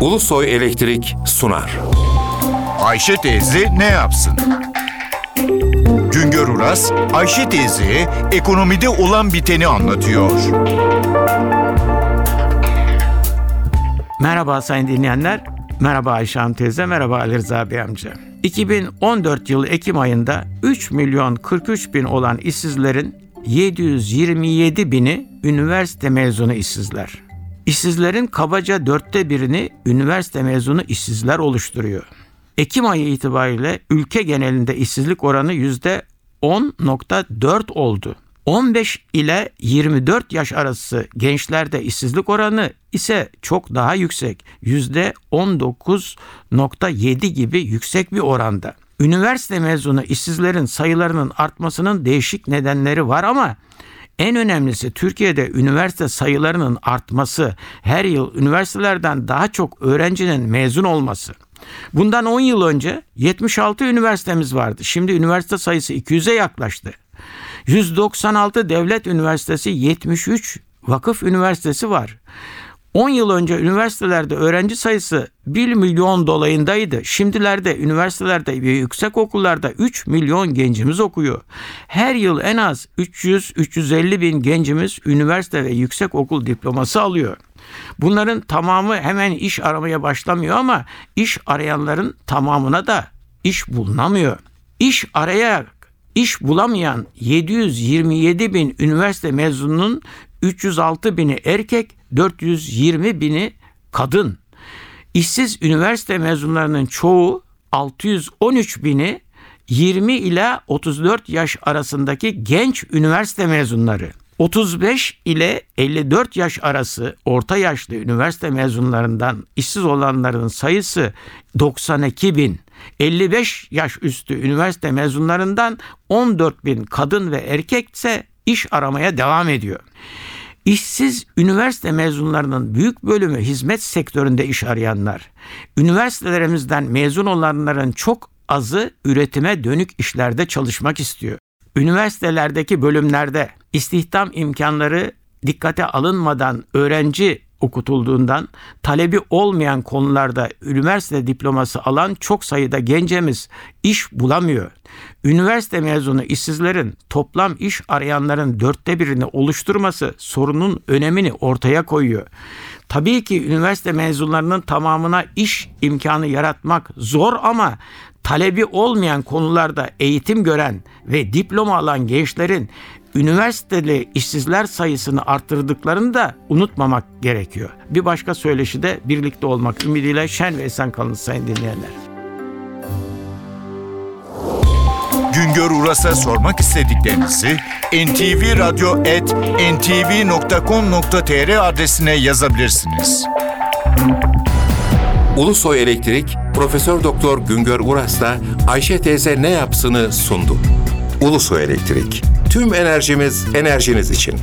Ulusoy Elektrik sunar. Ayşe teyze ne yapsın? Güngör Uras, Ayşe teyze ekonomide olan biteni anlatıyor. Merhaba sayın dinleyenler. Merhaba Ayşe Hanım teyze, merhaba Ali Rıza Bey amca. 2014 yılı Ekim ayında 3 milyon 43 bin olan işsizlerin 727 bini üniversite mezunu işsizler. İşsizlerin kabaca dörtte birini üniversite mezunu işsizler oluşturuyor. Ekim ayı itibariyle ülke genelinde işsizlik oranı yüzde 10.4 oldu. 15 ile 24 yaş arası gençlerde işsizlik oranı ise çok daha yüksek. Yüzde 19.7 gibi yüksek bir oranda. Üniversite mezunu işsizlerin sayılarının artmasının değişik nedenleri var ama en önemlisi Türkiye'de üniversite sayılarının artması, her yıl üniversitelerden daha çok öğrencinin mezun olması. Bundan 10 yıl önce 76 üniversitemiz vardı. Şimdi üniversite sayısı 200'e yaklaştı. 196 devlet üniversitesi, 73 vakıf üniversitesi var. 10 yıl önce üniversitelerde öğrenci sayısı 1 milyon dolayındaydı. Şimdilerde üniversitelerde ve yüksek okullarda 3 milyon gencimiz okuyor. Her yıl en az 300-350 bin gencimiz üniversite ve yüksek okul diploması alıyor. Bunların tamamı hemen iş aramaya başlamıyor ama iş arayanların tamamına da iş bulunamıyor. İş arayarak iş bulamayan 727 bin üniversite mezununun 306 bini erkek, 420 bini kadın. İşsiz üniversite mezunlarının çoğu 613 bini 20 ila 34 yaş arasındaki genç üniversite mezunları. 35 ile 54 yaş arası orta yaşlı üniversite mezunlarından işsiz olanların sayısı 92 bin. 55 yaş üstü üniversite mezunlarından 14 bin kadın ve erkek ise iş aramaya devam ediyor. İşsiz üniversite mezunlarının büyük bölümü hizmet sektöründe iş arayanlar. Üniversitelerimizden mezun olanların çok azı üretime dönük işlerde çalışmak istiyor. Üniversitelerdeki bölümlerde istihdam imkanları dikkate alınmadan öğrenci okutulduğundan talebi olmayan konularda üniversite diploması alan çok sayıda gencemiz iş bulamıyor. Üniversite mezunu işsizlerin toplam iş arayanların dörtte birini oluşturması sorunun önemini ortaya koyuyor. Tabii ki üniversite mezunlarının tamamına iş imkanı yaratmak zor ama talebi olmayan konularda eğitim gören ve diploma alan gençlerin üniversiteli işsizler sayısını arttırdıklarını da unutmamak gerekiyor. Bir başka söyleşi de birlikte olmak ümidiyle şen ve esen kalın sayın dinleyenler. Güngör Uras'a sormak istediklerinizi ntvradio.ntv.com.tr adresine yazabilirsiniz. Ulusoy Elektrik Profesör Doktor Güngör Uras'la Ayşe teyze ne yapsını sundu. Ulusoy Elektrik. Tüm enerjimiz enerjiniz için.